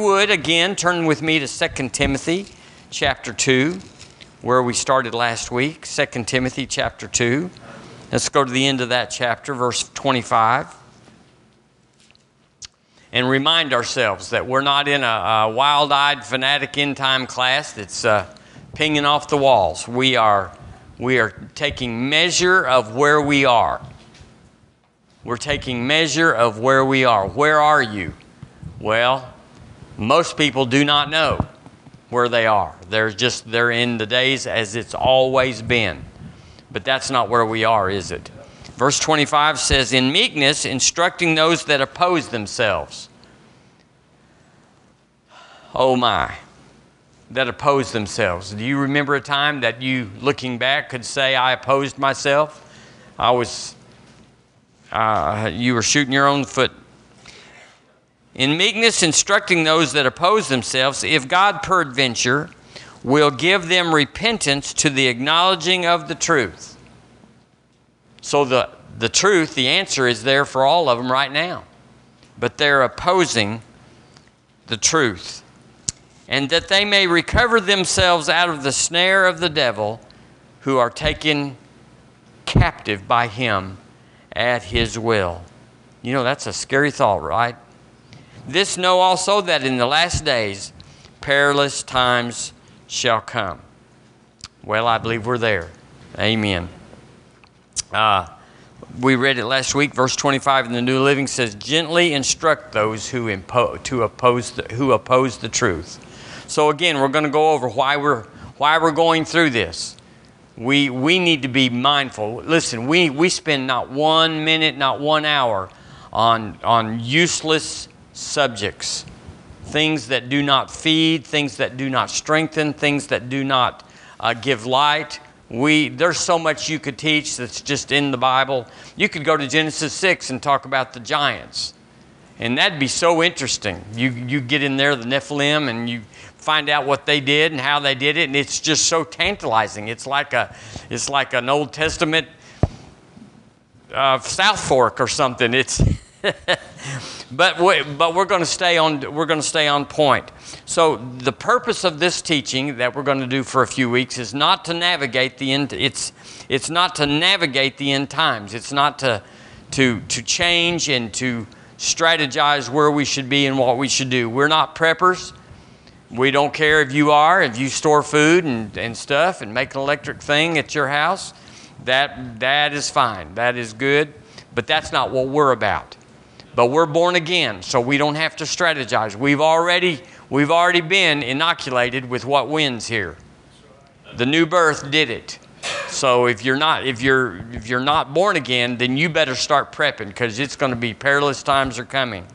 would, again, turn with me to 2 Timothy chapter 2, where we started last week. 2 Timothy chapter 2. Let's go to the end of that chapter, verse 25. And remind ourselves that we're not in a, a wild eyed, fanatic end time class that's uh, pinging off the walls. We are, we are taking measure of where we are. We're taking measure of where we are. Where are you? Well, most people do not know where they are. They're just they're in the days as it's always been. But that's not where we are, is it? Verse 25 says, In meekness, instructing those that oppose themselves. Oh my, that oppose themselves. Do you remember a time that you, looking back, could say, I opposed myself? I was, uh, you were shooting your own foot. In meekness, instructing those that oppose themselves, if God peradventure will give them repentance to the acknowledging of the truth. So the, the truth, the answer is there for all of them right now. But they're opposing the truth. And that they may recover themselves out of the snare of the devil, who are taken captive by him at his will. You know, that's a scary thought, right? This know also that in the last days perilous times shall come. Well, I believe we're there. Amen. Uh, we read it last week, verse 25 in the New Living says, "Gently instruct those who impo- to oppose the, who oppose the truth." So again, we're going to go over why we're why we're going through this. We we need to be mindful. Listen, we we spend not one minute, not one hour on on useless subjects things that do not feed, things that do not strengthen, things that do not uh, give light. We, there's so much you could teach that's just in the Bible. You could go to Genesis 6 and talk about the giants. And that'd be so interesting. You, you get in there, the Nephilim, and you find out what they did and how they did it, and it's just so tantalizing. It's like, a, it's like an Old Testament uh, South Fork or something. It's. but we, but we're going to stay on we're going to stay on point. So the purpose of this teaching that we're going to do for a few weeks is not to navigate the end. It's it's not to navigate the end times. It's not to to to change and to strategize where we should be and what we should do. We're not preppers. We don't care if you are, if you store food and, and stuff and make an electric thing at your house, that that is fine. That is good. But that's not what we're about. But we're born again, so we don't have to strategize. We've already, we've already been inoculated with what wins here. The new birth did it. So if you're not if you're if you're not born again, then you better start prepping because it's going to be perilous times are coming.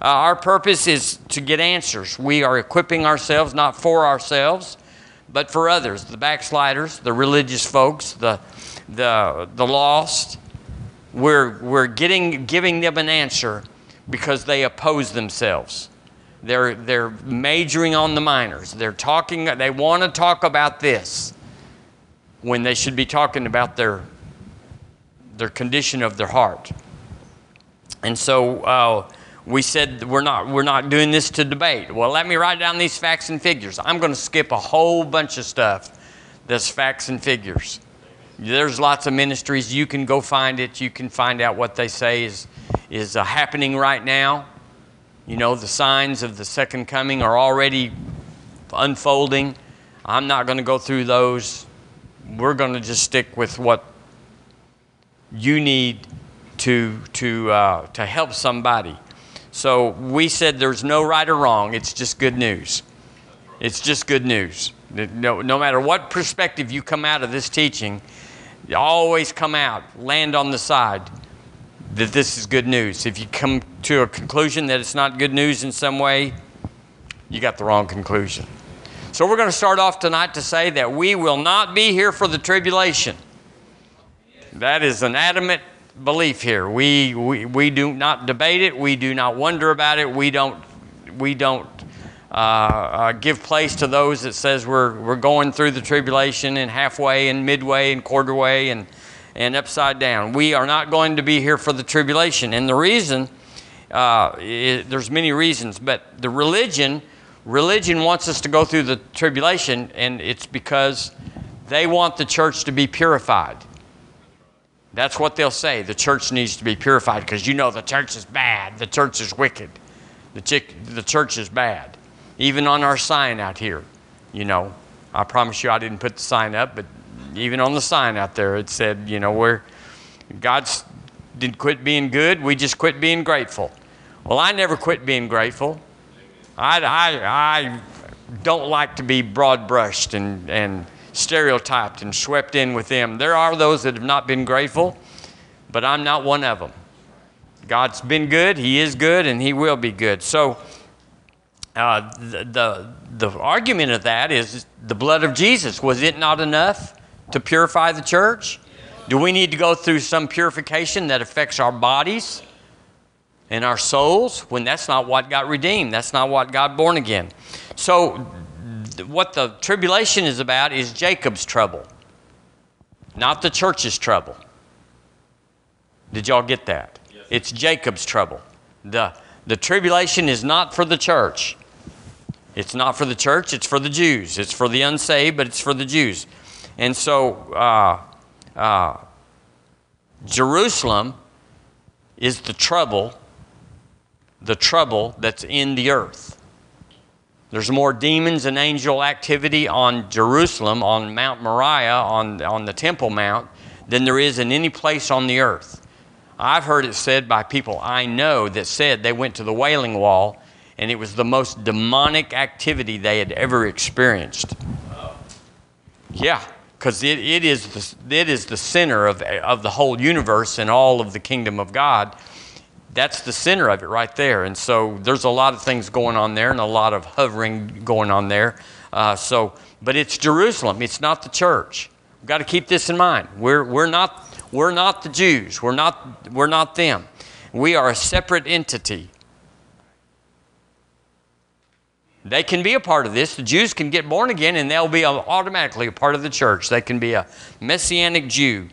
Uh, our purpose is to get answers. We are equipping ourselves not for ourselves, but for others, the backsliders, the religious folks, the the the lost, we're, we're getting, giving them an answer because they oppose themselves. They're, they're majoring on the minors. They're talking, they want to talk about this when they should be talking about their, their condition of their heart. And so uh, we said we're not, we're not doing this to debate. Well, let me write down these facts and figures. I'm going to skip a whole bunch of stuff that's facts and figures. There's lots of ministries. You can go find it. You can find out what they say is, is uh, happening right now. You know, the signs of the second coming are already unfolding. I'm not going to go through those. We're going to just stick with what you need to, to, uh, to help somebody. So we said there's no right or wrong, it's just good news. It's just good news. No, no matter what perspective you come out of this teaching, you always come out, land on the side that this is good news. If you come to a conclusion that it's not good news in some way, you got the wrong conclusion. So we're going to start off tonight to say that we will not be here for the tribulation. That is an adamant belief here. We, we, we do not debate it. We do not wonder about it. We don't, we don't uh, uh, give place to those that says we're, we're going through the tribulation and halfway and midway and quarter way and, and upside down. We are not going to be here for the tribulation. And the reason Uh, it, there's many reasons, but the religion, religion wants us to go through the tribulation, and it's because they want the church to be purified. That's what they'll say. The church needs to be purified because you know the church is bad. The church is wicked. The, the church is bad. Even on our sign out here, you know, I promise you I didn't put the sign up, but even on the sign out there, it said, you know, where God's didn't quit being good, we just quit being grateful. Well, I never quit being grateful. I, I, I don't like to be broad brushed and, and stereotyped and swept in with them. There are those that have not been grateful, but I'm not one of them. God's been good, He is good, and He will be good. So, uh, the, the, the argument of that is the blood of Jesus. Was it not enough to purify the church? Do we need to go through some purification that affects our bodies and our souls when that's not what got redeemed? That's not what got born again. So, what the tribulation is about is Jacob's trouble, not the church's trouble. Did y'all get that? Yes. It's Jacob's trouble. The, the tribulation is not for the church. It's not for the church, it's for the Jews. It's for the unsaved, but it's for the Jews. And so, uh, uh, Jerusalem is the trouble, the trouble that's in the earth. There's more demons and angel activity on Jerusalem, on Mount Moriah, on, on the Temple Mount, than there is in any place on the earth. I've heard it said by people I know that said they went to the Wailing Wall and it was the most demonic activity they had ever experienced. Yeah because it, it, is the, it is the center of, of the whole universe and all of the kingdom of God. That's the center of it right there. And so there's a lot of things going on there and a lot of hovering going on there. Uh, so, but it's Jerusalem, it's not the church. We've got to keep this in mind. We're, we're, not, we're not the Jews, we're not, we're not them. We are a separate entity. They can be a part of this. The Jews can get born again and they'll be automatically a part of the church. They can be a messianic Jew.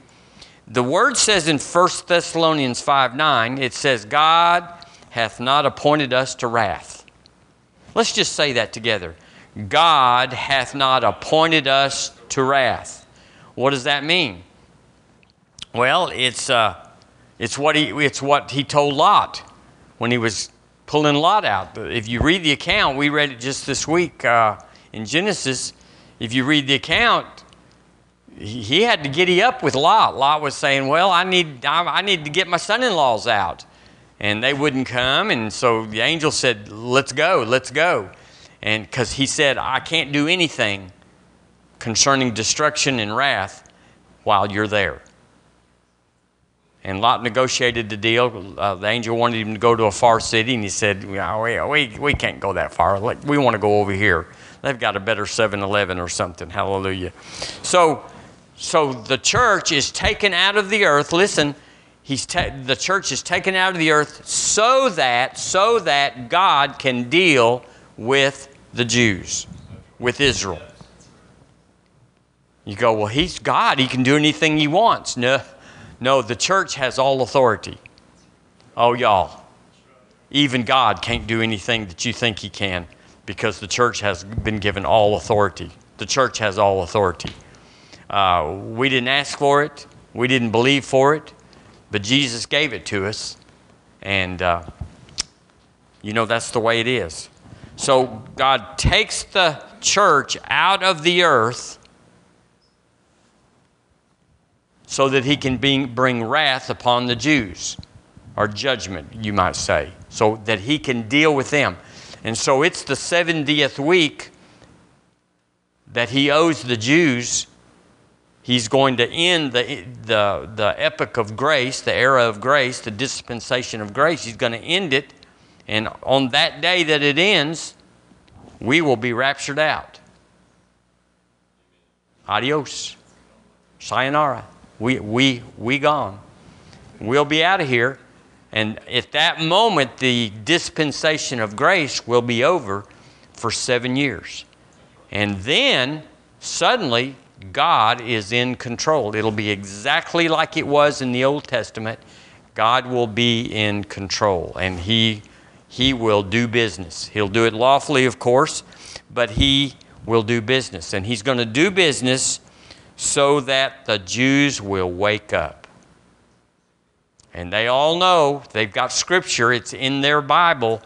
The word says in 1 Thessalonians 5 9, it says, God hath not appointed us to wrath. Let's just say that together. God hath not appointed us to wrath. What does that mean? Well, it's, uh, it's, what he, it's what he told Lot when he was pulling Lot out. If you read the account, we read it just this week uh, in Genesis. If you read the account, he had to giddy up with Lot. Lot was saying, "Well, I need I need to get my son-in-laws out," and they wouldn't come. And so the angel said, "Let's go, let's go," and because he said, "I can't do anything concerning destruction and wrath while you're there." And Lot negotiated the deal. Uh, the angel wanted him to go to a far city, and he said, yeah, we, we, we can't go that far. We want to go over here. They've got a better 7 Eleven or something. Hallelujah. So, so the church is taken out of the earth. Listen, he's ta- the church is taken out of the earth so that, so that God can deal with the Jews, with Israel. You go, well, he's God. He can do anything he wants. No, no, the church has all authority. Oh, y'all. Even God can't do anything that you think He can because the church has been given all authority. The church has all authority. Uh, we didn't ask for it, we didn't believe for it, but Jesus gave it to us. And, uh, you know, that's the way it is. So God takes the church out of the earth so that he can bring wrath upon the Jews, or judgment, you might say, so that he can deal with them. And so it's the 70th week that he owes the Jews. He's going to end the, the, the epoch of grace, the era of grace, the dispensation of grace. He's going to end it. And on that day that it ends, we will be raptured out. Adios. Sayonara. We, we, we gone. We'll be out of here. And at that moment, the dispensation of grace will be over for seven years. And then suddenly, God is in control. It'll be exactly like it was in the Old Testament. God will be in control and he, he will do business. He'll do it lawfully, of course, but He will do business. And He's going to do business so that the Jews will wake up. And they all know, they've got scripture, it's in their Bible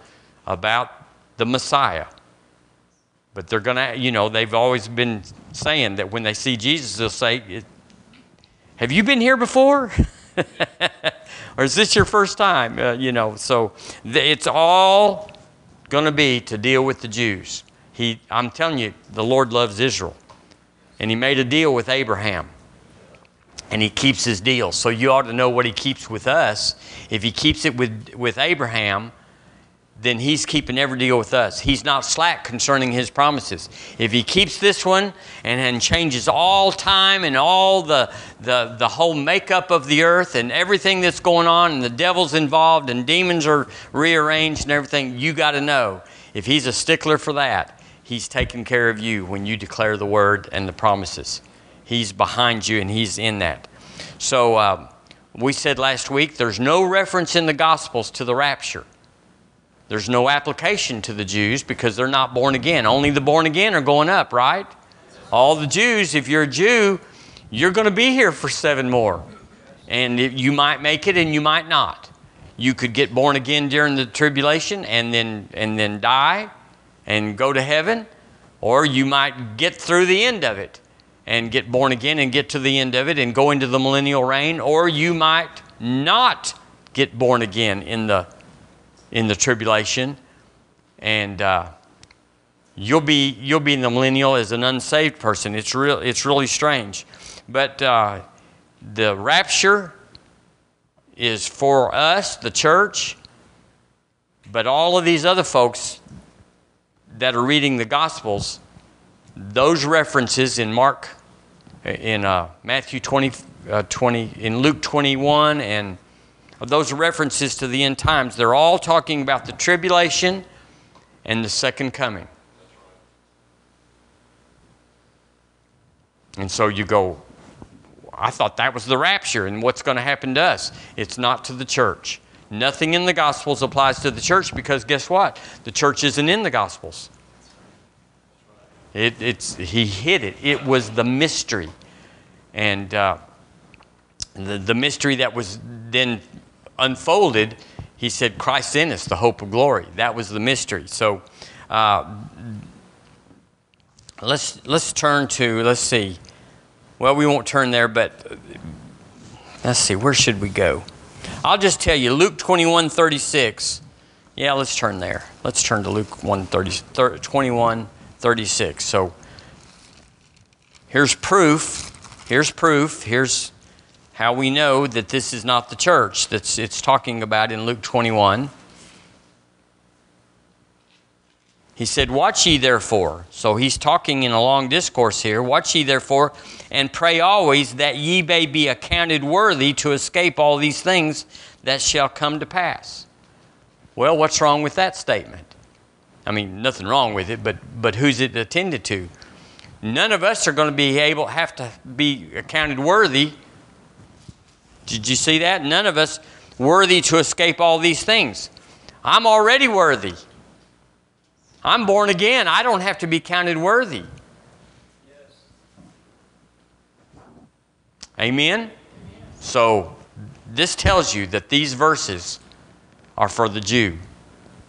about the Messiah. But they're going to, you know, they've always been saying that when they see Jesus, they'll say, Have you been here before? or is this your first time? Uh, you know, so it's all going to be to deal with the Jews. He, I'm telling you, the Lord loves Israel. And He made a deal with Abraham. And He keeps His deal. So you ought to know what He keeps with us. If He keeps it with, with Abraham, then he's keeping every deal with us. He's not slack concerning his promises. If he keeps this one and, and changes all time and all the, the, the whole makeup of the earth and everything that's going on, and the devil's involved and demons are rearranged and everything, you got to know if he's a stickler for that, he's taking care of you when you declare the word and the promises. He's behind you and he's in that. So uh, we said last week there's no reference in the Gospels to the rapture. There's no application to the Jews because they're not born again. Only the born again are going up, right? All the Jews, if you're a Jew, you're going to be here for seven more. And you might make it and you might not. You could get born again during the tribulation and then, and then die and go to heaven, or you might get through the end of it and get born again and get to the end of it and go into the millennial reign, or you might not get born again in the in the tribulation, and uh, you'll be you'll be in the millennial as an unsaved person. It's real. It's really strange, but uh, the rapture is for us, the church. But all of these other folks that are reading the Gospels, those references in Mark, in uh, Matthew 20, uh, 20, in Luke 21, and those references to the end times, they're all talking about the tribulation and the second coming. And so you go, I thought that was the rapture and what's going to happen to us. It's not to the church. Nothing in the Gospels applies to the church because guess what? The church isn't in the Gospels. It, it's, he hid it. It was the mystery. And uh, the, the mystery that was then unfolded, he said, Christ in us, the hope of glory. That was the mystery. So uh, let's, let's turn to, let's see. Well, we won't turn there, but let's see, where should we go? I'll just tell you, Luke 21 36. Yeah, let's turn there. Let's turn to Luke 1 30, 21 36. So here's proof. Here's proof. Here's how we know that this is not the church that it's talking about in Luke 21. He said, Watch ye therefore. So he's talking in a long discourse here. Watch ye therefore, and pray always that ye may be accounted worthy to escape all these things that shall come to pass. Well, what's wrong with that statement? I mean, nothing wrong with it, but, but who's it attended to? None of us are going to be able, have to be accounted worthy did you see that? None of us worthy to escape all these things. I'm already worthy. I'm born again. I don't have to be counted worthy. Yes. Amen? So, this tells you that these verses are for the Jew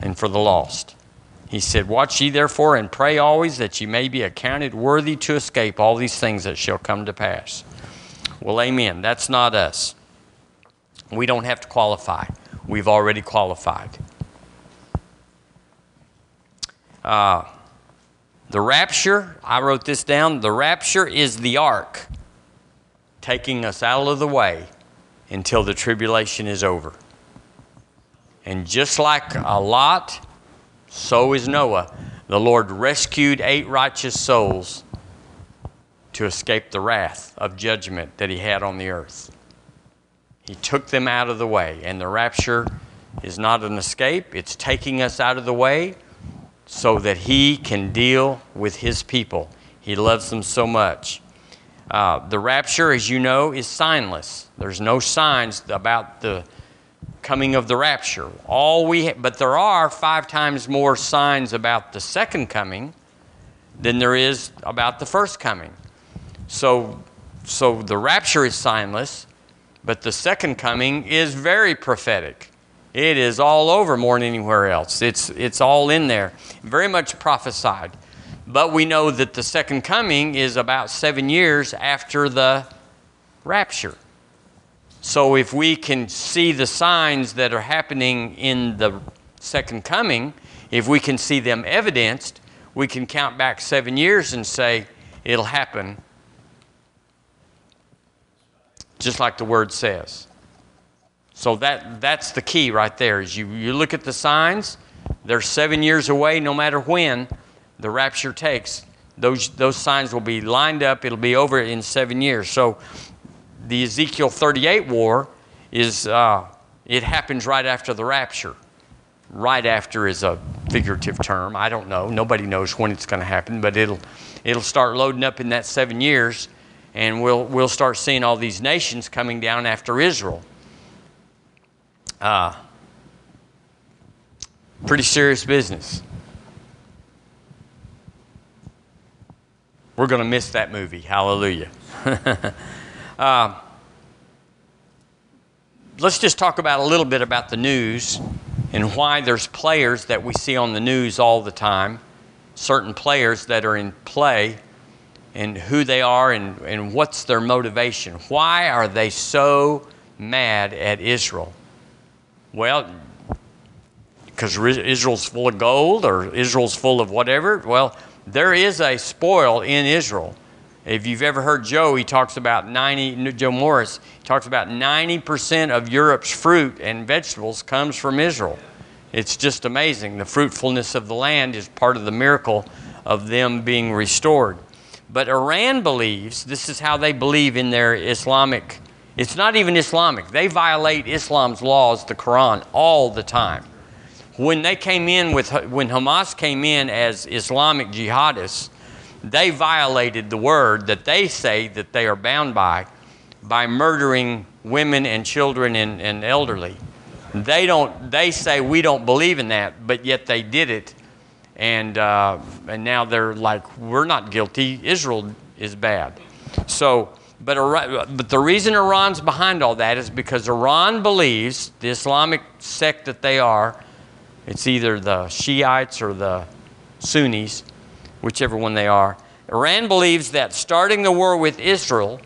and for the lost. He said, Watch ye therefore and pray always that ye may be accounted worthy to escape all these things that shall come to pass. Well, amen. That's not us. We don't have to qualify, we've already qualified. Uh, the rapture, I wrote this down. The rapture is the ark taking us out of the way until the tribulation is over. And just like a Lot, so is Noah. The Lord rescued eight righteous souls to escape the wrath of judgment that he had on the earth. He took them out of the way. And the rapture is not an escape, it's taking us out of the way so that He can deal with His people. He loves them so much. Uh, the rapture, as you know, is signless. There's no signs about the, coming of the rapture. All we, ha- but there are five times more signs about the second coming than there is about the first coming. So, so the rapture is signless, but the second coming is very prophetic. It is all over more than anywhere else. It's, it's all in there, very much prophesied. But we know that the second coming is about seven years after the rapture. So if we can see the signs that are happening in the second coming, if we can see them evidenced, we can count back seven years and say it'll happen just like the word says. So that, that's the key right there is you, you look at the signs, they're seven years away no matter when the rapture takes. Those, those signs will be lined up, it'll be over in seven years. So the Ezekiel 38 war is, uh, it happens right after the rapture. Right after is a figurative term. I don't know. Nobody knows when it's going to happen, but it'll, it'll start loading up in that seven years, and we'll, we'll start seeing all these nations coming down after Israel. Uh, pretty serious business. We're going to miss that movie. Hallelujah. uh, let's just talk about a little bit about the news and why there's players that we see on the news all the time, certain players that are in play, and who they are and, and what's their motivation. Why are they so mad at Israel? Well, because Israel's full of gold or Israel's full of whatever. Well, there is a spoil in Israel. If you've ever heard Joe, he talks about 90, Joe Morris, talks about 90% of Europe's fruit and vegetables comes from Israel. It's just amazing. The fruitfulness of the land is part of the miracle of them being restored. But Iran believes, this is how they believe in their Islamic, it's not even Islamic. They violate Islam's laws, the Quran, all the time. When they came in with, when Hamas came in as Islamic jihadists, they violated the word that they say that they are bound by by murdering women and children and, and elderly. They don't. They say we don't believe in that, but yet they did it, and uh, and now they're like we're not guilty. Israel is bad. So, but but the reason Iran's behind all that is because Iran believes the Islamic sect that they are. It's either the Shiites or the Sunnis whichever one they are. Iran believes that starting the war with Israel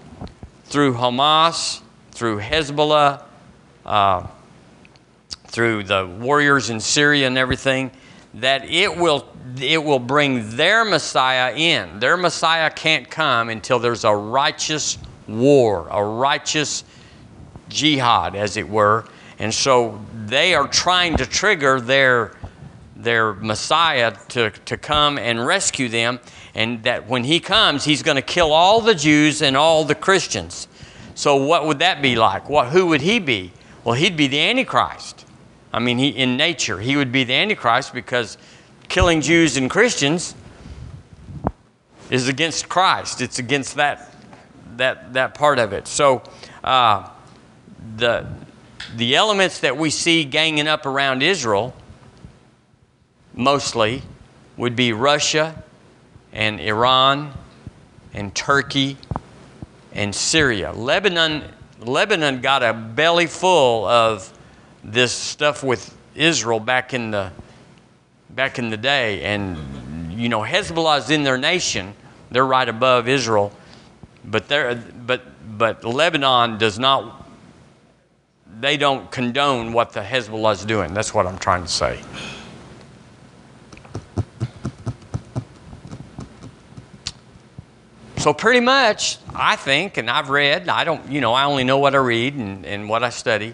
through Hamas, through Hezbollah, uh, through the warriors in Syria and everything, that it will, it will bring their Messiah in. Their Messiah can't come until there's a righteous war, a righteous jihad, as it were. And so they are trying to trigger their their Messiah to, to come and rescue them, and that when he comes, he's going to kill all the Jews and all the Christians. So, what would that be like? What, who would he be? Well, he'd be the Antichrist. I mean, he, in nature, he would be the Antichrist because killing Jews and Christians is against Christ. It's against that, that, that part of it. So, uh, the, the elements that we see ganging up around Israel mostly would be Russia and Iran and Turkey and Syria. Lebanon, Lebanon got a belly full of this stuff with Israel back in the back in the day, and you know Hezbollah is in their nation; they're right above Israel, but they but but Lebanon does not. They don't condone what the Hezbollah is doing. That's what I'm trying to say. So, pretty much, I think, and I've read, I don't, you know, I only know what I read and, and what I study,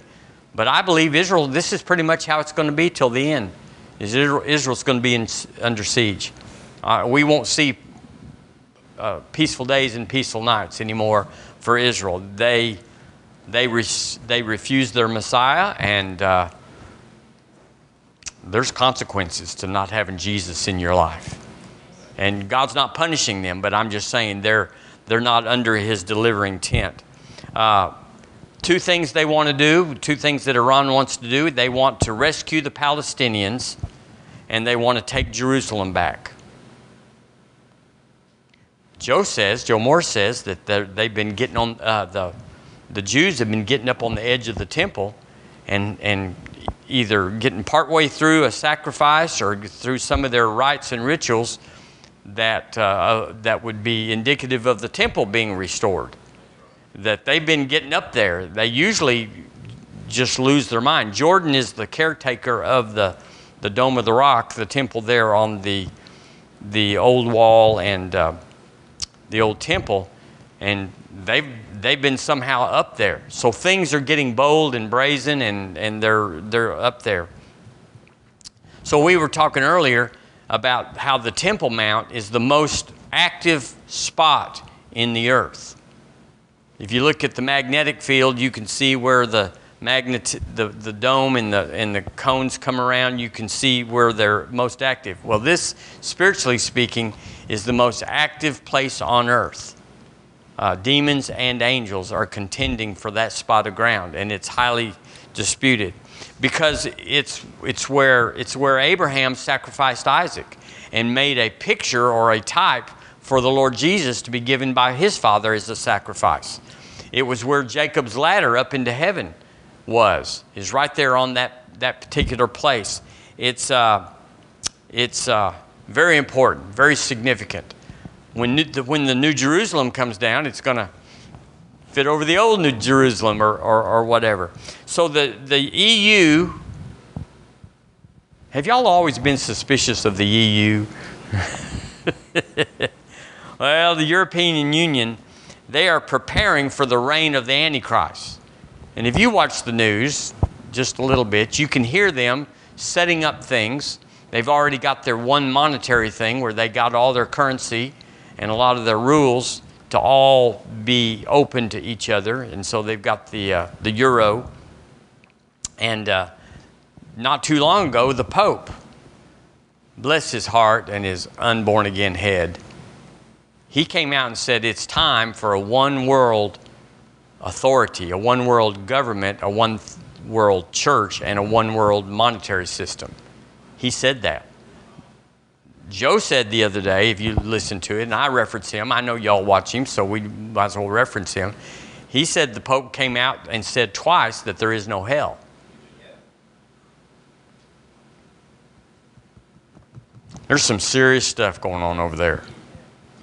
but I believe Israel, this is pretty much how it's going to be till the end. Is Israel, Israel's going to be in, under siege. Uh, we won't see uh, peaceful days and peaceful nights anymore for Israel. They, they, re- they refuse their Messiah, and uh, there's consequences to not having Jesus in your life. And God's not punishing them, but I'm just saying they're, they're not under his delivering tent. Uh, two things they want to do, two things that Iran wants to do. They want to rescue the Palestinians and they want to take Jerusalem back. Joe says, Joe Moore says that they've been getting on, uh, the, the Jews have been getting up on the edge of the temple and, and either getting partway through a sacrifice or through some of their rites and rituals that, uh, that would be indicative of the temple being restored. That they've been getting up there. They usually just lose their mind. Jordan is the caretaker of the, the Dome of the Rock, the temple there on the, the old wall and uh, the old temple, and they've, they've been somehow up there. So things are getting bold and brazen, and, and they're, they're up there. So we were talking earlier about how the Temple Mount is the most active spot in the earth. If you look at the magnetic field, you can see where the magnet, the, the dome and the, and the cones come around. You can see where they're most active. Well, this, spiritually speaking, is the most active place on earth. Uh, demons and angels are contending for that spot of ground, and it's highly disputed because it's, it's, where, it's where Abraham sacrificed Isaac and made a picture or a type for the Lord Jesus to be given by his father as a sacrifice. It was where Jacob's ladder up into heaven was, is right there on that, that particular place. It's, uh, it's uh, very important, very significant. When, when the New Jerusalem comes down, it's going to fit over the old New Jerusalem or, or, or whatever. So the, the EU, have y'all always been suspicious of the EU? well, the European Union, they are preparing for the reign of the Antichrist. And if you watch the news just a little bit, you can hear them setting up things. They've already got their one monetary thing where they got all their currency and a lot of their rules to all be open to each other. And so they've got the, uh, the euro. And uh, not too long ago, the Pope, bless his heart and his unborn again head, he came out and said it's time for a one world authority, a one world government, a one world church, and a one world monetary system. He said that. Joe said the other day, if you listen to it, and I reference him, I know y'all watch him, so we might as well reference him. He said the Pope came out and said twice that there is no hell. There's some serious stuff going on over there.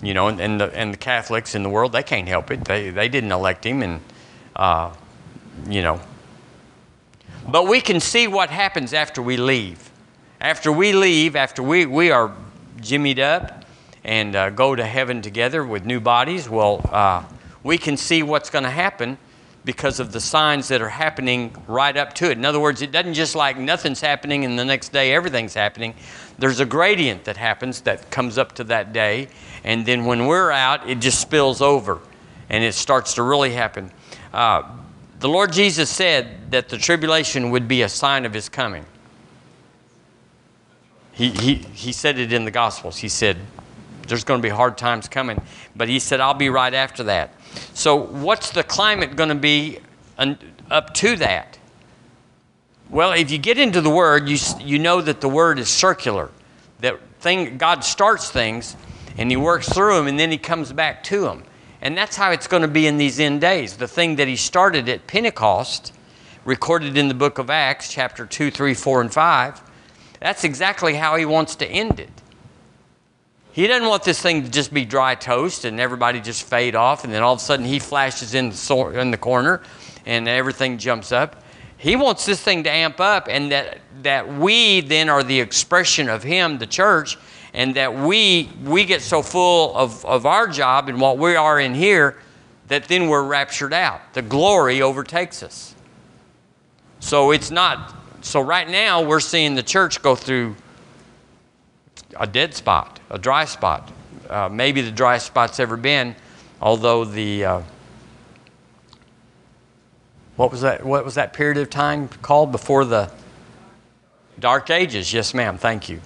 You know, and, and, the, and the Catholics in the world, they can't help it. They, they didn't elect him, and, uh, you know. But we can see what happens after we leave. After we leave, after we, we are jimmied up and uh, go to heaven together with new bodies, well, uh, we can see what's going to happen because of the signs that are happening right up to it. In other words, it doesn't just like nothing's happening and the next day everything's happening. There's a gradient that happens that comes up to that day, and then when we're out, it just spills over and it starts to really happen. Uh, the Lord Jesus said that the tribulation would be a sign of his coming. He, he, he said it in the Gospels. He said, There's going to be hard times coming. But he said, I'll be right after that. So, what's the climate going to be up to that? Well, if you get into the Word, you, you know that the Word is circular. That thing, God starts things and He works through them and then He comes back to them. And that's how it's going to be in these end days. The thing that He started at Pentecost, recorded in the book of Acts, chapter 2, 3, 4, and 5, that's exactly how he wants to end it. He doesn't want this thing to just be dry toast and everybody just fade off and then all of a sudden he flashes in the, in the corner and everything jumps up. He wants this thing to amp up and that, that we then are the expression of him, the church, and that we, we get so full of, of our job and what we are in here that then we're raptured out. The glory overtakes us. So it's not so right now we're seeing the church go through a dead spot, a dry spot. Uh, maybe the driest spot's ever been, although the uh, what was that? What was that period of time called before the Dark Ages? Yes, ma'am. Thank you.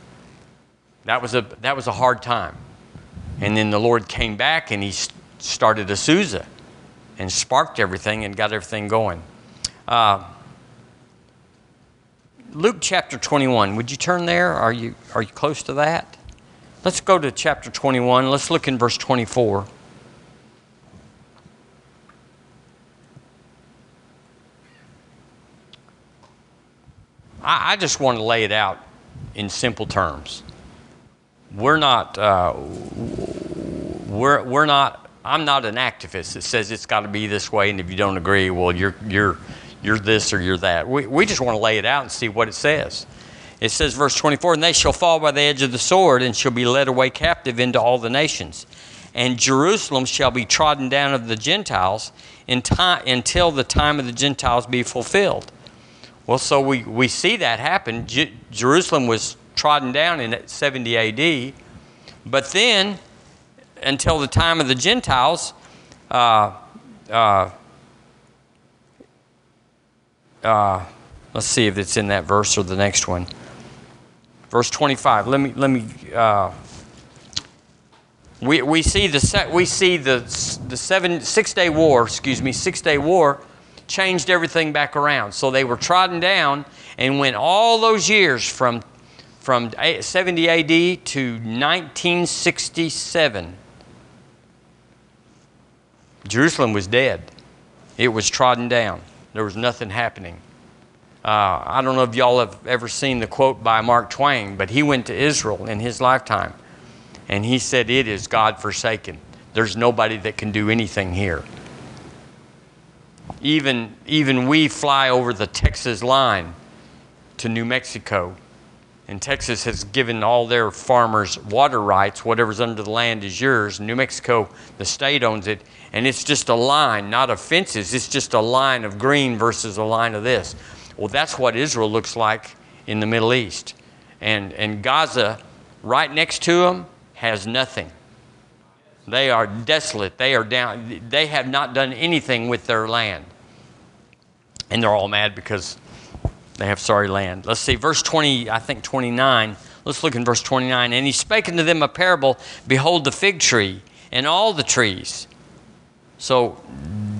That was a that was a hard time, and then the Lord came back and He started Azusa, and sparked everything and got everything going. Uh, Luke chapter 21. Would you turn there? Are you, are you close to that? Let's go to chapter 21. Let's look in verse 24. I, just want to lay it out in simple terms. We're not, uh, we're, we're not, I'm not an activist that says it's got to be this way, and if you don't agree, well, you're, you're, you're this or you're that. We, we just want to lay it out and see what it says. It says, verse 24, and they shall fall by the edge of the sword and shall be led away captive into all the nations. And Jerusalem shall be trodden down of the Gentiles time, until the time of the Gentiles be fulfilled. Well, so we, we see that happen. Jerusalem was trodden down in 70 AD, but then until the time of the Gentiles, uh, uh, uh, let's see if it's in that verse or the next one. Verse 25. Let me let me. Uh, we, we see the set we see the the seven six day war. Excuse me, six day war changed everything back around. So they were trodden down and went all those years from, from 70 AD to 1967. Jerusalem was dead. It was trodden down. There was nothing happening. Uh, I don't know if y'all have ever seen the quote by Mark Twain, but he went to Israel in his lifetime and he said, It is God forsaken. There's nobody that can do anything here even, even we fly over the Texas line to New Mexico. And Texas has given all their farmers water rights. Whatever's under the land is yours. New Mexico, the state owns it. And it's just a line, not of fences. It's just a line of green versus a line of this. Well, that's what Israel looks like in the Middle East. And, and Gaza, right next to them, has nothing. They are desolate. They are down. They have not done anything with their land. And they're all mad because they have sorry land. Let's see, verse 20, I think 29. Let's look in verse 29. And he spake unto them a parable Behold, the fig tree and all the trees. So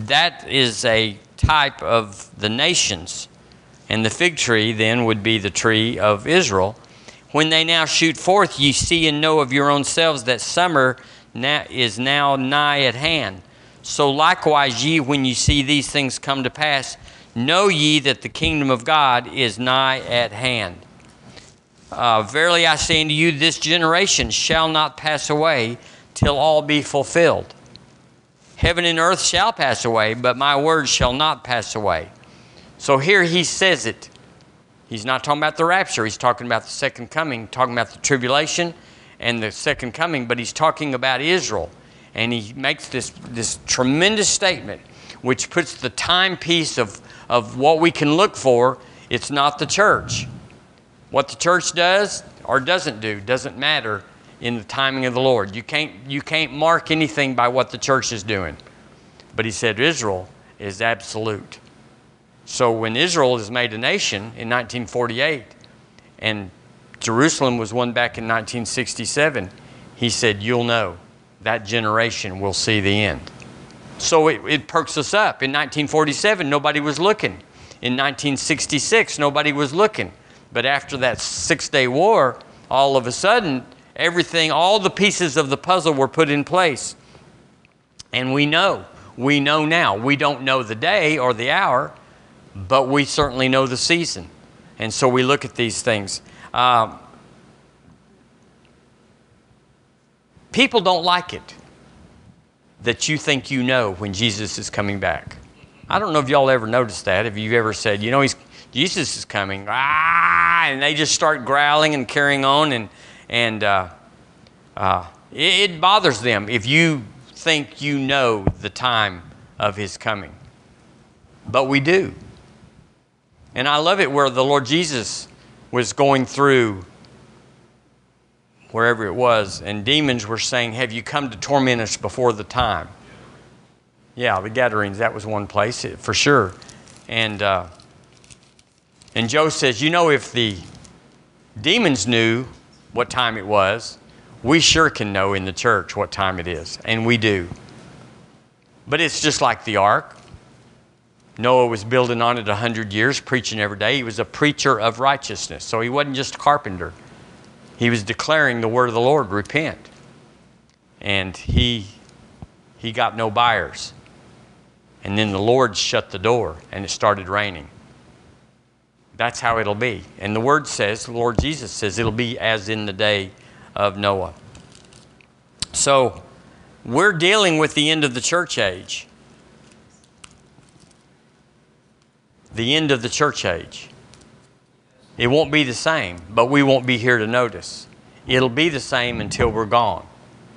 that is a type of the nations. And the fig tree then would be the tree of Israel. When they now shoot forth, ye see and know of your own selves that summer now, is now nigh at hand. So likewise, ye, when you see these things come to pass, know ye that the kingdom of God is nigh at hand. Uh, verily I say unto you, this generation shall not pass away till all be fulfilled. Heaven and earth shall pass away, but my words shall not pass away. So here he says it. He's not talking about the rapture, he's talking about the second coming, talking about the tribulation and the second coming, but he's talking about Israel. And he makes this, this tremendous statement, which puts the timepiece of, of what we can look for. It's not the church. What the church does or doesn't do doesn't matter in the timing of the Lord. You can't, you can't mark anything by what the church is doing. But he said Israel is absolute. So when Israel is made a nation in 1948, and Jerusalem was won back in 1967. He said, You'll know. That generation will see the end. So it, it perks us up. In 1947, nobody was looking. In 1966, nobody was looking. But after that Six Day War, all of a sudden, everything, all the pieces of the puzzle were put in place. And we know. We know now. We don't know the day or the hour, but we certainly know the season. And so we look at these things. Um, people don't like it that you think you know when Jesus is coming back. I don't know if y'all ever noticed that. If you've ever said, you know, he's, Jesus is coming, ah, and they just start growling and carrying on, and, and uh, uh, it, it bothers them if you think you know the time of his coming. But we do. And I love it where the Lord Jesus was going through wherever it was, and demons were saying, Have you come to torment us before the time? Yeah, the Gadarenes, that was one place for sure. And, uh, and Joe says, You know, if the demons knew what time it was, we sure can know in the church what time it is, and we do. But it's just like the ark. Noah was building on it a hundred years, preaching every day. He was a preacher of righteousness. So he wasn't just a carpenter. He was declaring the word of the Lord, repent. And he he got no buyers. And then the Lord shut the door and it started raining. That's how it'll be. And the word says, the Lord Jesus says, it'll be as in the day of Noah. So we're dealing with the end of the church age. The end of the church age. It won't be the same, but we won't be here to notice. It'll be the same until we're gone.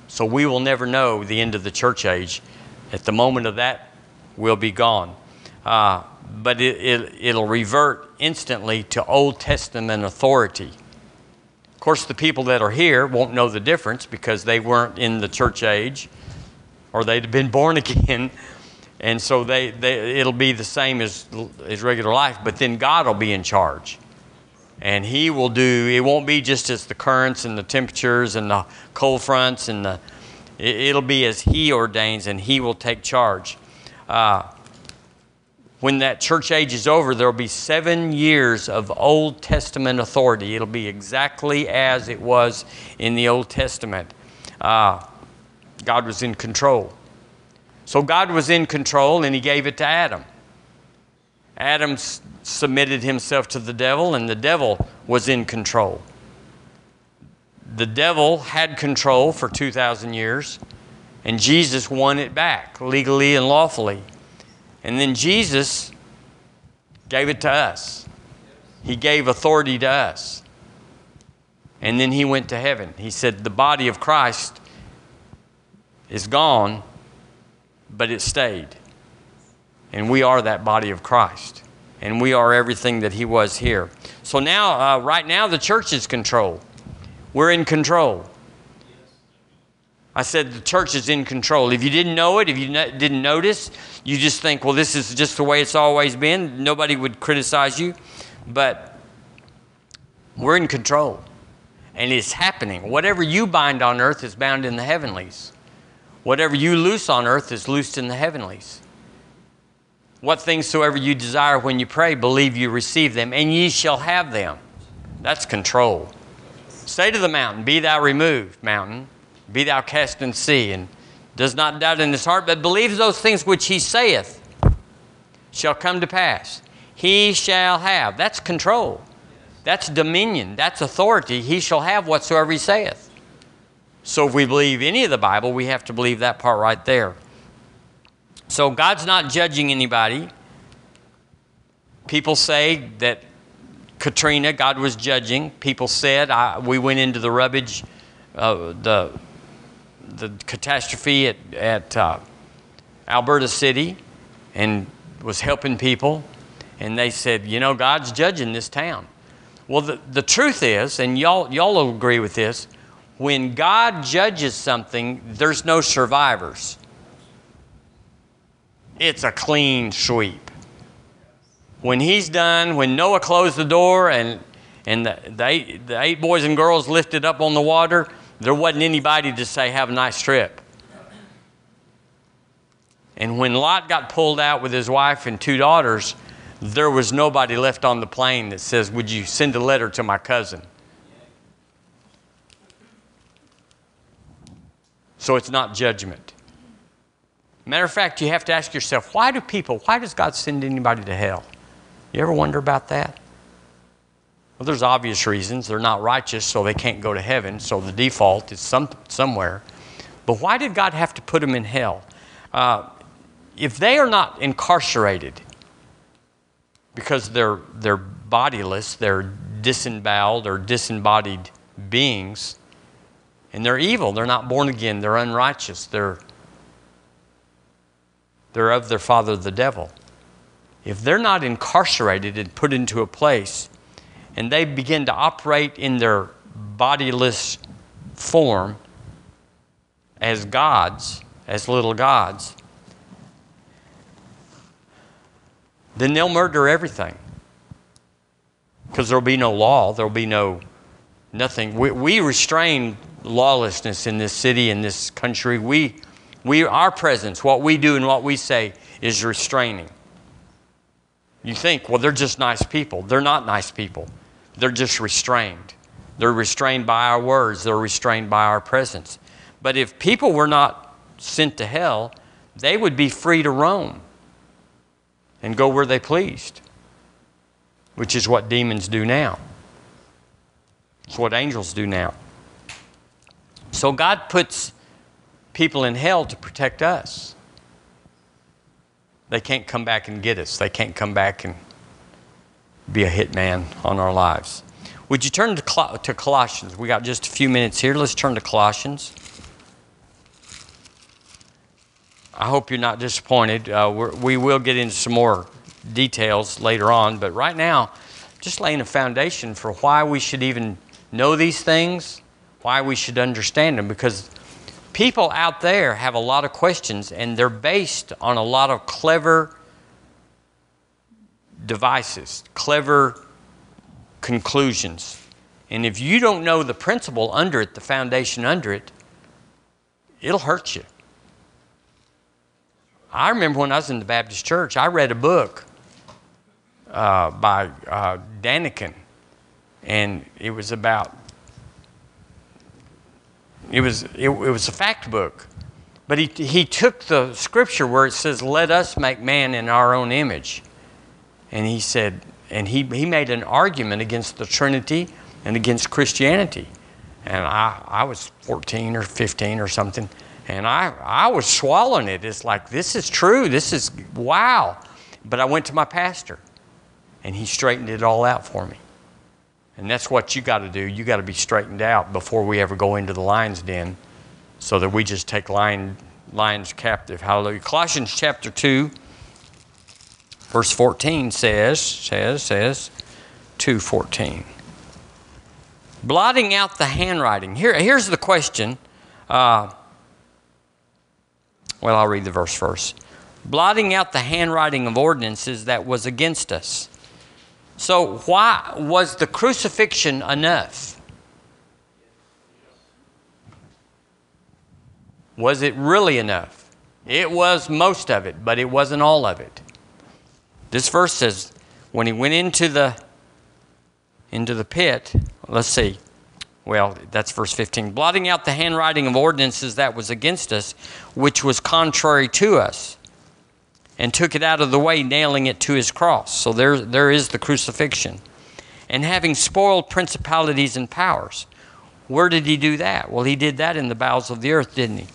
So we will never know the end of the church age. At the moment of that, we'll be gone. Uh, but it, it, it'll revert instantly to Old Testament authority. Of course, the people that are here won't know the difference because they weren't in the church age or they'd been born again. And so they, they, it'll be the same as, as regular life, but then God will be in charge. And He will do, it won't be just as the currents and the temperatures and the cold fronts, and the, it, will be as He ordains and He will take charge. Uh, when that church age is over, there will be seven years of Old Testament authority. It'll be exactly as it was in the Old Testament. Uh, God was in control. So God was in control and He gave it to Adam. Adam submitted himself to the devil, and the devil was in control. The devil had control for 2,000 years, and Jesus won it back legally and lawfully. And then Jesus gave it to us. He gave authority to us. And then he went to heaven. He said, The body of Christ is gone, but it stayed. And we are that body of Christ. And we are everything that he was here. So now, uh, right now, the church is controlled. We're in control. I said the church is in control. If you didn't know it, if you didn't notice, you just think, well, this is just the way it's always been. Nobody would criticize you. But we're in control. And it's happening. Whatever you bind on earth is bound in the heavenlies. Whatever you loose on earth is loosed in the heavenlies. What things soever you desire when you pray, believe you receive them, and ye shall have them. That's control. Say to the mountain, Be thou removed, mountain be thou cast in sea, and does not doubt in his heart, but believes those things which he saith shall come to pass. He shall have. That's control. That's dominion. That's authority. He shall have whatsoever he saith. So if we believe any of the Bible, we have to believe that part right there. So God's not judging anybody. People say that Katrina, God was judging. People said I, we went into the rubbish, uh, the the catastrophe at, at uh, Alberta City and was helping people. And they said, you know, God's judging this town. Well, the, the truth is, and y'all, y'all will agree with this, when God judges something, there's no survivors. It's a clean sweep. When he's done, when Noah closed the door and, and the, the, eight, the eight boys and girls lifted up on the water, there wasn't anybody to say, Have a nice trip. And when Lot got pulled out with his wife and two daughters, there was nobody left on the plain that says, Would you send a letter to my cousin? So it's not judgment. Matter of fact, you have to ask yourself, why do people, why does God send anybody to hell? You ever wonder about that? Well, there's obvious reasons. They're not righteous, so they can't go to heaven. So the default is some, somewhere. But why did God have to put them in hell? Uh, if they are not incarcerated because they're, they're bodiless, they're disemboweled or disembodied beings, and they're evil, they're not born again, they're unrighteous, they're, they're of their father, the devil. If they're not incarcerated and put into a place and they begin to operate in their bodiless form as gods, as little gods, then they'll murder everything. Because there'll be no law, there'll be no nothing. We, we restrain lawlessness in this city, in this country. We, We, our presence, what we do and what we say, is restraining. You think, well, they're just nice people. They're not nice people. They're just restrained. They're restrained by our words, they're restrained by our presence. But if people were not sent to hell, they would be free to roam and go where they pleased, which is what demons do now. It's what angels do now. So God puts people in hell to protect us. They can't come back and get us. They can't come back and be a hitman on our lives. Would you turn to, Col- to Colossians? We got just a few minutes here. Let's turn to Colossians. I hope you're not disappointed. Uh, we will get into some more details later on, but right now, just laying a foundation for why we should even know these things, why we should understand them, because people out there have a lot of questions and they're based on a lot of clever devices, clever conclusions. And if you don't know the principle under it, the foundation under it, it'll hurt you. I remember when I was in the Baptist church, I read a book uh, by uh, Daniken, and it was about it was it, it was a fact book, but he he took the scripture where it says, "Let us make man in our own image," and he said, and he he made an argument against the Trinity and against Christianity, and I I was 14 or 15 or something and I, I was swallowing it. It's like, this is true. This is wow. But I went to my pastor, and he straightened it all out for me. And that's what you got to do. You got to be straightened out before we ever go into the lion's den so that we just take lion, lions captive. Hallelujah. Colossians chapter 2, verse 14 says, says, says, 2.14. Blotting out the handwriting. Here, here's the question. Uh, well, I'll read the verse first. Blotting out the handwriting of ordinances that was against us. So, why was the crucifixion enough? Was it really enough? It was most of it, but it wasn't all of it. This verse says, when he went into the into the pit, let's see, well, that's verse 15. Blotting out the handwriting of ordinances that was against us, which was contrary to us, and took it out of the way, nailing it to his cross. So there, there is the crucifixion. And having spoiled principalities and powers. Where did he do that? Well, he did that in the bowels of the earth, didn't he?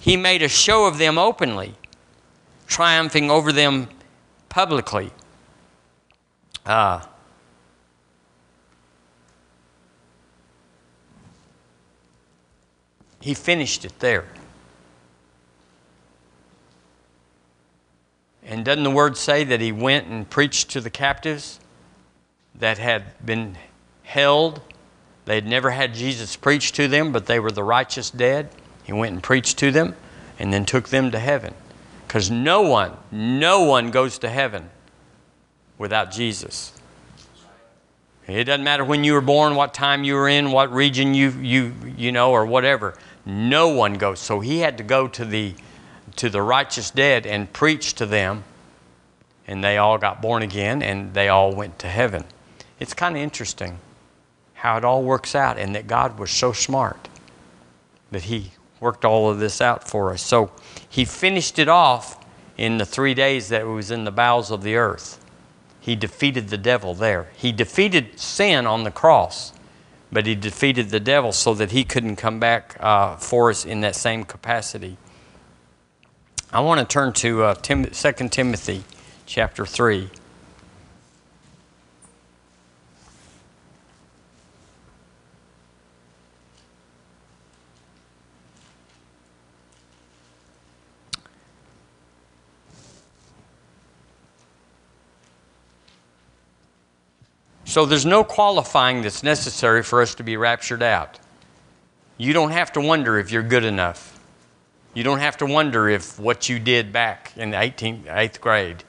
He made a show of them openly, triumphing over them publicly. Uh, He finished it there. And doesn't the word say that he went and preached to the captives that had been held? They had never had Jesus preach to them, but they were the righteous dead. He went and preached to them and then took them to heaven. Because no one, no one goes to heaven without Jesus. It doesn't matter when you were born, what time you were in, what region you, you, you know, or whatever. No one goes. So he had to go to the, to the righteous dead and preached to them, and they all got born again and they all went to heaven. It's kind of interesting how it all works out, and that God was so smart that He worked all of this out for us. So He finished it off in the three days that it was in the bowels of the earth. He defeated the devil there. He defeated sin on the cross but he defeated the devil so that he couldn't come back uh, for us in that same capacity. I want to turn to uh, Tim- 2 Timothy chapter 3. So there's no qualifying that's necessary for us to be raptured out. You don't have to wonder if you're good enough. You don't have to wonder if what you did back in the 18th, 8th grade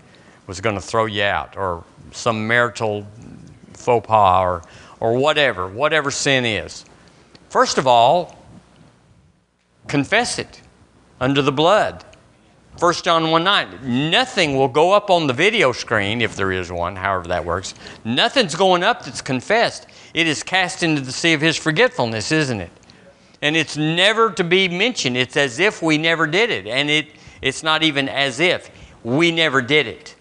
was going to throw you out or some marital faux pas or, or whatever, whatever sin is. First of all, confess it. under the blood. 1 John 1 9, nothing will go up on the video screen, if there is one, however that works. Nothing's going up that's confessed. It is cast into the sea of his forgetfulness, isn't it? And it's never to be mentioned. It's as if we never did it. And it, it's not even as if we never did it.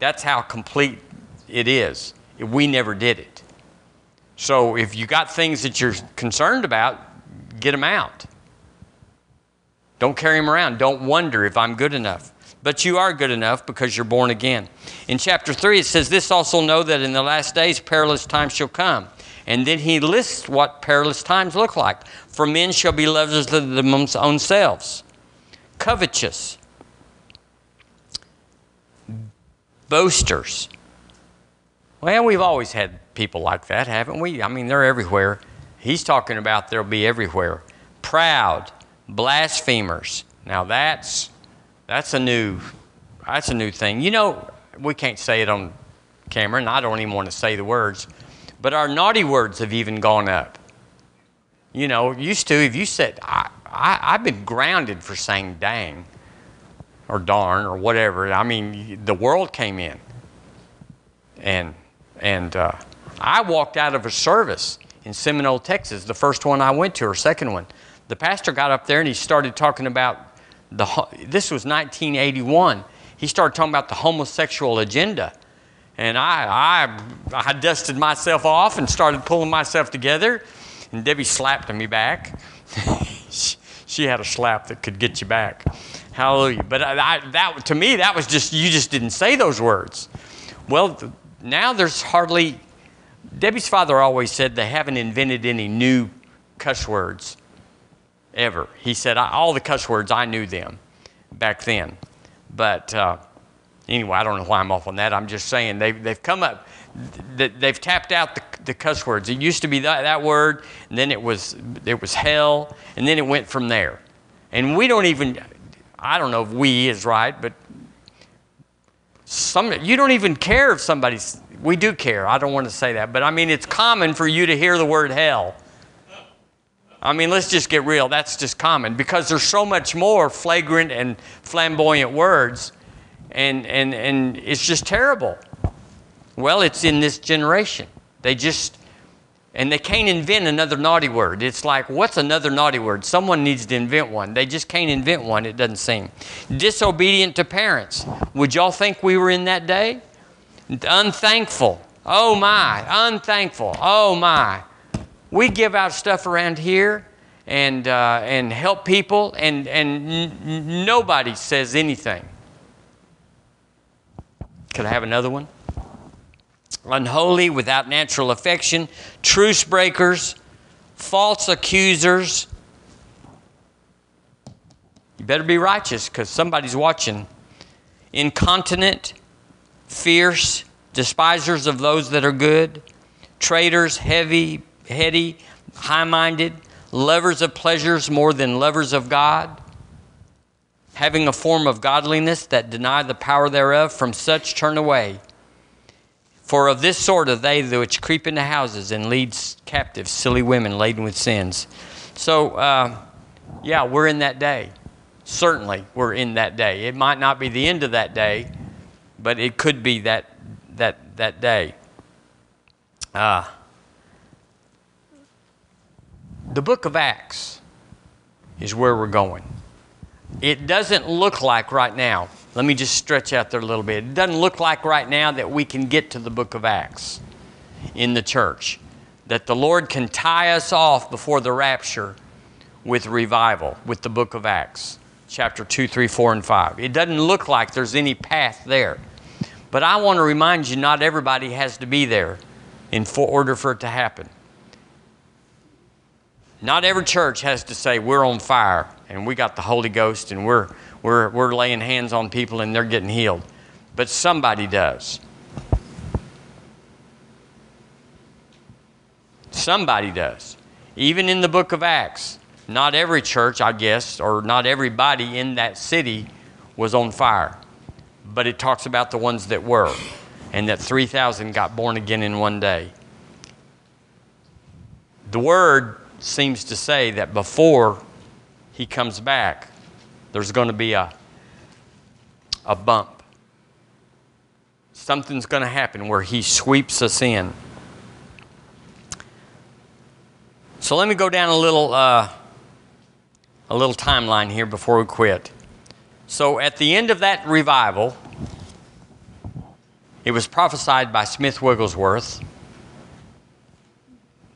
That's how complete it is. We never did it. So if you got things that you're concerned about, get them out. Don't carry them around. Don't wonder if I'm good enough. But you are good enough because you're born again. In chapter 3, it says, This also know that in the last days perilous times shall come. And then he lists what perilous times look like. For men shall be lovers of their own selves, covetous, boasters. Well, we've always had people like that, haven't we? I mean, they're everywhere. He's talking about they'll be everywhere. Proud, blasphemers. Now that's that's a new that's a new thing. You know, we can't say it on camera, and I don't even want to say the words, but our naughty words have even gone up. You know, used to if you said I, I I've been grounded for saying dang or darn or whatever. I mean, the world came in, and and uh, I walked out of a service in Seminole, Texas, the first one I went to or second one the pastor got up there and he started talking about the, this was 1981. He started talking about the homosexual agenda. And I, I, I dusted myself off and started pulling myself together. And Debbie slapped me back. she had a slap that could get you back. Hallelujah. But I, I, that, to me, that was just, you just didn't say those words. Well, now there's hardly, Debbie's father always said they haven't invented any new cuss words ever. He said, all the cuss words, I knew them back then. But uh, anyway, I don't know why I'm off on that. I'm just saying they've, they've come up, they've tapped out the, the cuss words. It used to be that, that word, and then it was, it was hell, and then it went from there. And we don't even, I don't know if we is right, but some, you don't even care if somebody's, we do care. I don't want to say that, but I mean, it's common for you to hear the word hell I mean, let's just get real. That's just common because there's so much more flagrant and flamboyant words, and, and, and it's just terrible. Well, it's in this generation. They just, and they can't invent another naughty word. It's like, what's another naughty word? Someone needs to invent one. They just can't invent one, it doesn't seem. Disobedient to parents. Would y'all think we were in that day? Unthankful. Oh my, unthankful. Oh my we give out stuff around here and, uh, and help people, and, and n- nobody says anything. Could I have another one? Unholy, without natural affection, truce breakers, false accusers. You better be righteous because somebody's watching. Incontinent, fierce, despisers of those that are good, traitors, heavy, heady, high minded, lovers of pleasures more than lovers of God, having a form of godliness that deny the power thereof, from such turn away. For of this sort are they which creep into houses and lead captive silly women laden with sins. So, uh, yeah, we're in that day. Certainly, we're in that day. It might not be the end of that day, but it could be that that that day. Uh, the book of Acts is where we're going. It doesn't look like right now, let me just stretch out there a little bit. It doesn't look like right now that we can get to the book of Acts in the church, that the Lord can tie us off before the rapture with revival, with the book of Acts, chapter 2, 3, 4, and 5. It doesn't look like there's any path there. But I want to remind you not everybody has to be there in order for it to happen. Not every church has to say we're on fire and we got the Holy Ghost and we're, we're, we're laying hands on people and they're getting healed. But somebody does. Somebody does. Even in the book of Acts, not every church, I guess, or not everybody in that city was on fire. But it talks about the ones that were, and that 3,000 got born again in one day. The word seems to say that before he comes back, there's going to be a, a bump. Something's going to happen where He sweeps us in. So let me go down a little, uh, a little timeline here before we quit. So at the end of that revival, it was prophesied by Smith Wigglesworth.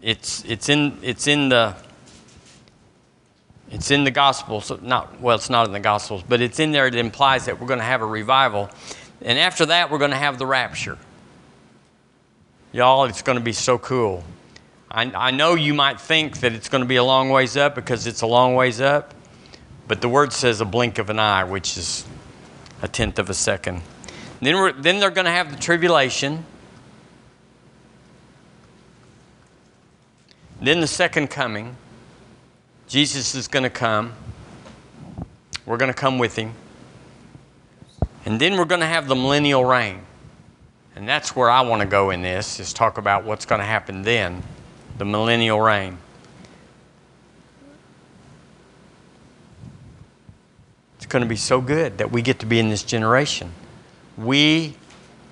It's, it's, in, it's in the it's in the Gospels, not well, it's not in the Gospels, but it's in there. It implies that we're going to have a revival, and after that, we're going to have the rapture. Y'all, it's going to be so cool. I, I know you might think that it's going to be a long ways up because it's a long ways up, but the word says a blink of an eye, which is a tenth of a second. Then, then they're going to have the tribulation. Then the second coming. Jesus is going to come. We're going to come with him. And then we're going to have the millennial reign. And that's where I want to go in this, is talk about what's going to happen then, the millennial reign. It's going to be so good that we get to be in this generation. We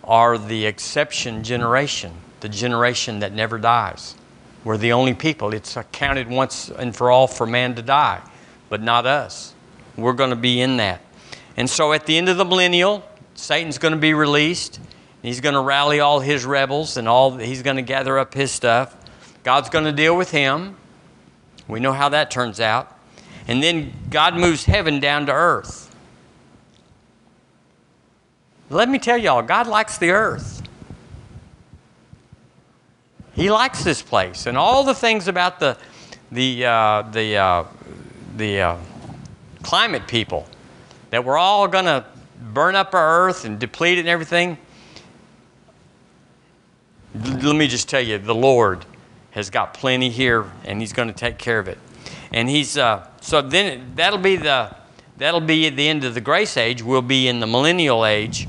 are the exception generation, the generation that never dies. We're the only people. It's accounted once and for all for man to die, but not us. We're going to be in that. And so at the end of the millennial, Satan's going to be released. He's going to rally all his rebels and all he's going to gather up his stuff. God's going to deal with him. We know how that turns out. And then God moves heaven down to earth. Let me tell y'all, God likes the earth. He likes this place, and all the things about the the uh, the uh, the uh, climate people that we're all going to burn up our earth and deplete it and everything. Let me just tell you, the Lord has got plenty here, and He's going to take care of it. And He's uh, so then that'll be the that'll be at the end of the grace age. We'll be in the millennial age,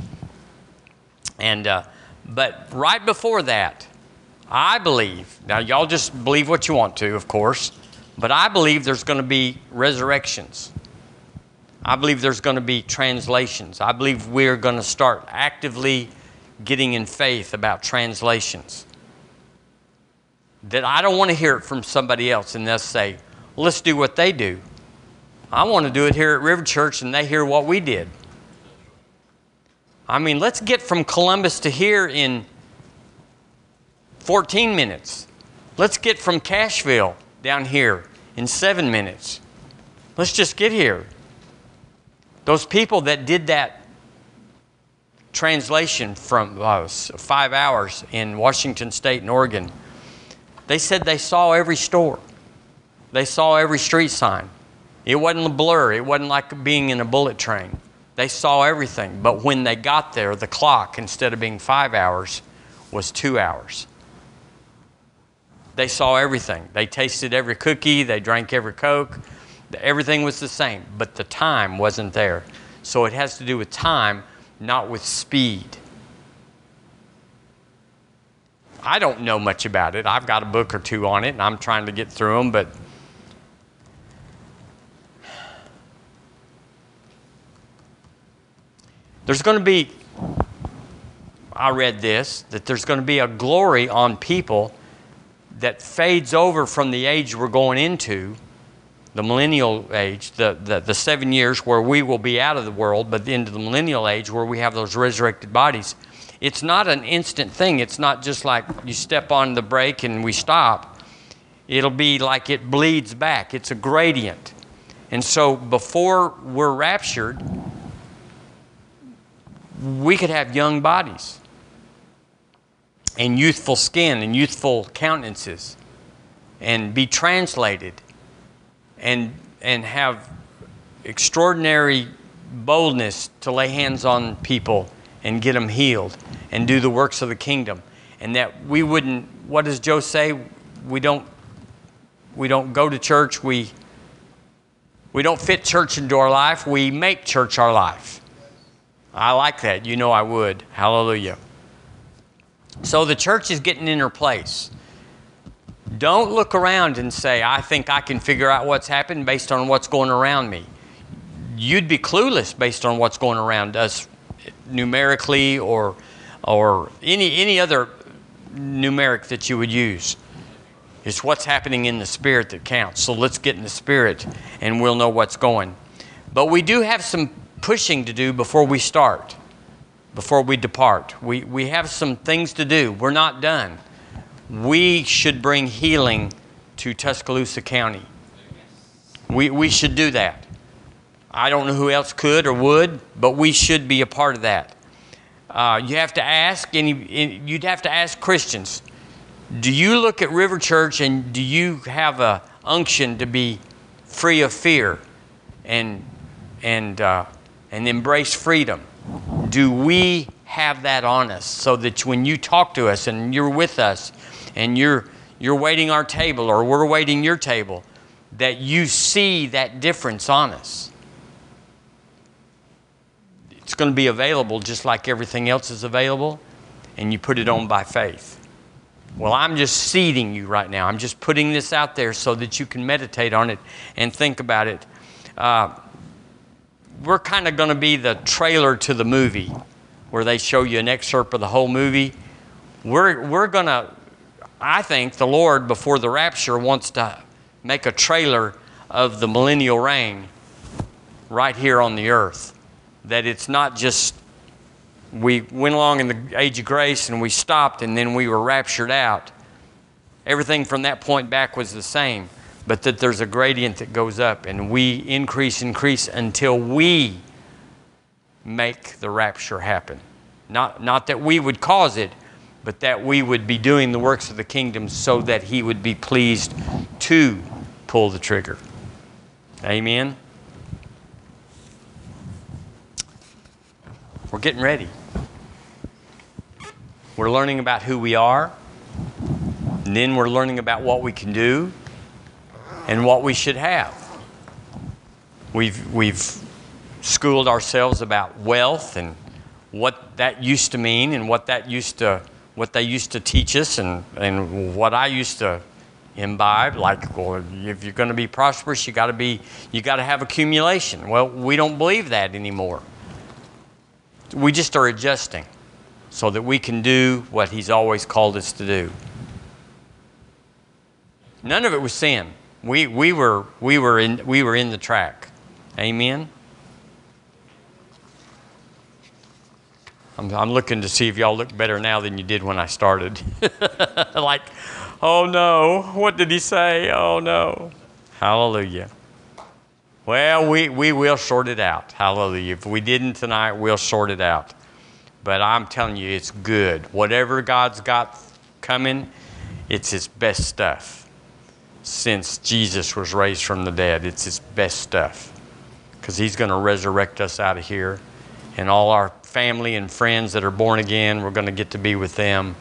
and uh, but right before that I believe, now y'all just believe what you want to, of course, but I believe there's going to be resurrections. I believe there's going to be translations. I believe we're going to start actively getting in faith about translations. That I don't want to hear it from somebody else and they'll say, let's do what they do. I want to do it here at River Church and they hear what we did. I mean, let's get from Columbus to here in 14 minutes. Let's get from Cashville down here in seven minutes. Let's just get here. Those people that did that translation from uh, five hours in Washington State and Oregon, they said they saw every store, they saw every street sign. It wasn't a blur, it wasn't like being in a bullet train. They saw everything, but when they got there, the clock, instead of being five hours, was two hours. They saw everything. They tasted every cookie, they drank every Coke. Everything was the same, but the time wasn't there. So it has to do with time, not with speed. I don't know much about it. I've got a book or two on it, and I'm trying to get through them, but there's going to be, I read this, that there's going to be a glory on people that fades over from the age we're going into, the millennial age, the, the, the, seven years where we will be out of the world, but into the millennial age where we have those resurrected bodies. It's not an instant thing. It's not just like you step on the brake and we stop. It'll be like it bleeds back, it's a gradient. And so before we're raptured, we could have young bodies and youthful skin and youthful countenances and be translated and, and have extraordinary boldness to lay hands on people and get them healed and do the works of the kingdom. And that we wouldn't, what does Joe say? We don't, we don't go to church, we, we don't fit church into our life, we make church our life. I like that. You know I would. Hallelujah. So the church is getting in her place. Don't look around and say, I think I can figure out what's happened based on what's going around me. you'd be clueless based on what's going around us numerically or or any any other numeric that you would use. It's what's happening in the spirit that counts. So let's get in the spirit and we'll know what's going. But we do have some pushing to do before we start, before we depart. We, we have some things to do. We're not done. We should bring healing to Tuscaloosa County. We, we should do that. I don't know who else could or would, but we should be a part of that. Uh, you have to ask, and you'd have to ask Christians do you look at River Church and do you have a unction to be free of fear and and uh, and embrace freedom? Do we have that on us so that when you talk to us and you're with us and you're you're waiting our table or we're waiting your table, that you see that difference on us? It's going to be available just like everything else is available, and you put it on by faith. Well, I'm just seeding you right now. I'm just putting this out there so that you can meditate on it and think about it. Uh, we're kind of going to be the trailer to the movie where they show you an excerpt of the whole movie. We're, we're going to, I think the Lord, before the rapture, wants to make a trailer of the millennial reign right here on the earth. That it's not just we went along in the age of grace and we stopped and then we were raptured out. Everything from that point back was the same, but that there's a gradient that goes up and we increase, increase until we make the rapture happen. Not, not that we would cause it, but that we would be doing the works of the kingdom so that He would be pleased to pull the trigger. Amen. We're getting ready. We're learning about who we are, and then we're learning about what we can do and what we should have. We've, we've schooled ourselves about wealth and what that used to mean and what that used to what they used to teach us and, and what I used to imbibe like well if you're going to be prosperous you got to be you got to have accumulation well we don't believe that anymore we just are adjusting so that we can do what He's always called us to do. None of it was sin. We, we, were, we, were, in, we were in the track. Amen? I'm, I'm looking to see if y'all look better now than you did when I started. like, oh no, what did he say? Oh no. Hallelujah. Well, we, we will sort it out. Hallelujah. If we didn't tonight, we'll sort it out. But I'm telling you, it's good. Whatever God's got coming, it's His best stuff. Since Jesus was raised from the dead, it's His best stuff. Because He's going to resurrect us out of here. And all our family and friends that are born again, we're going to get to be with them.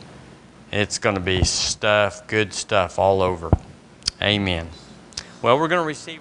It's going to be stuff, good stuff all over. Amen. Well, we're going to receive.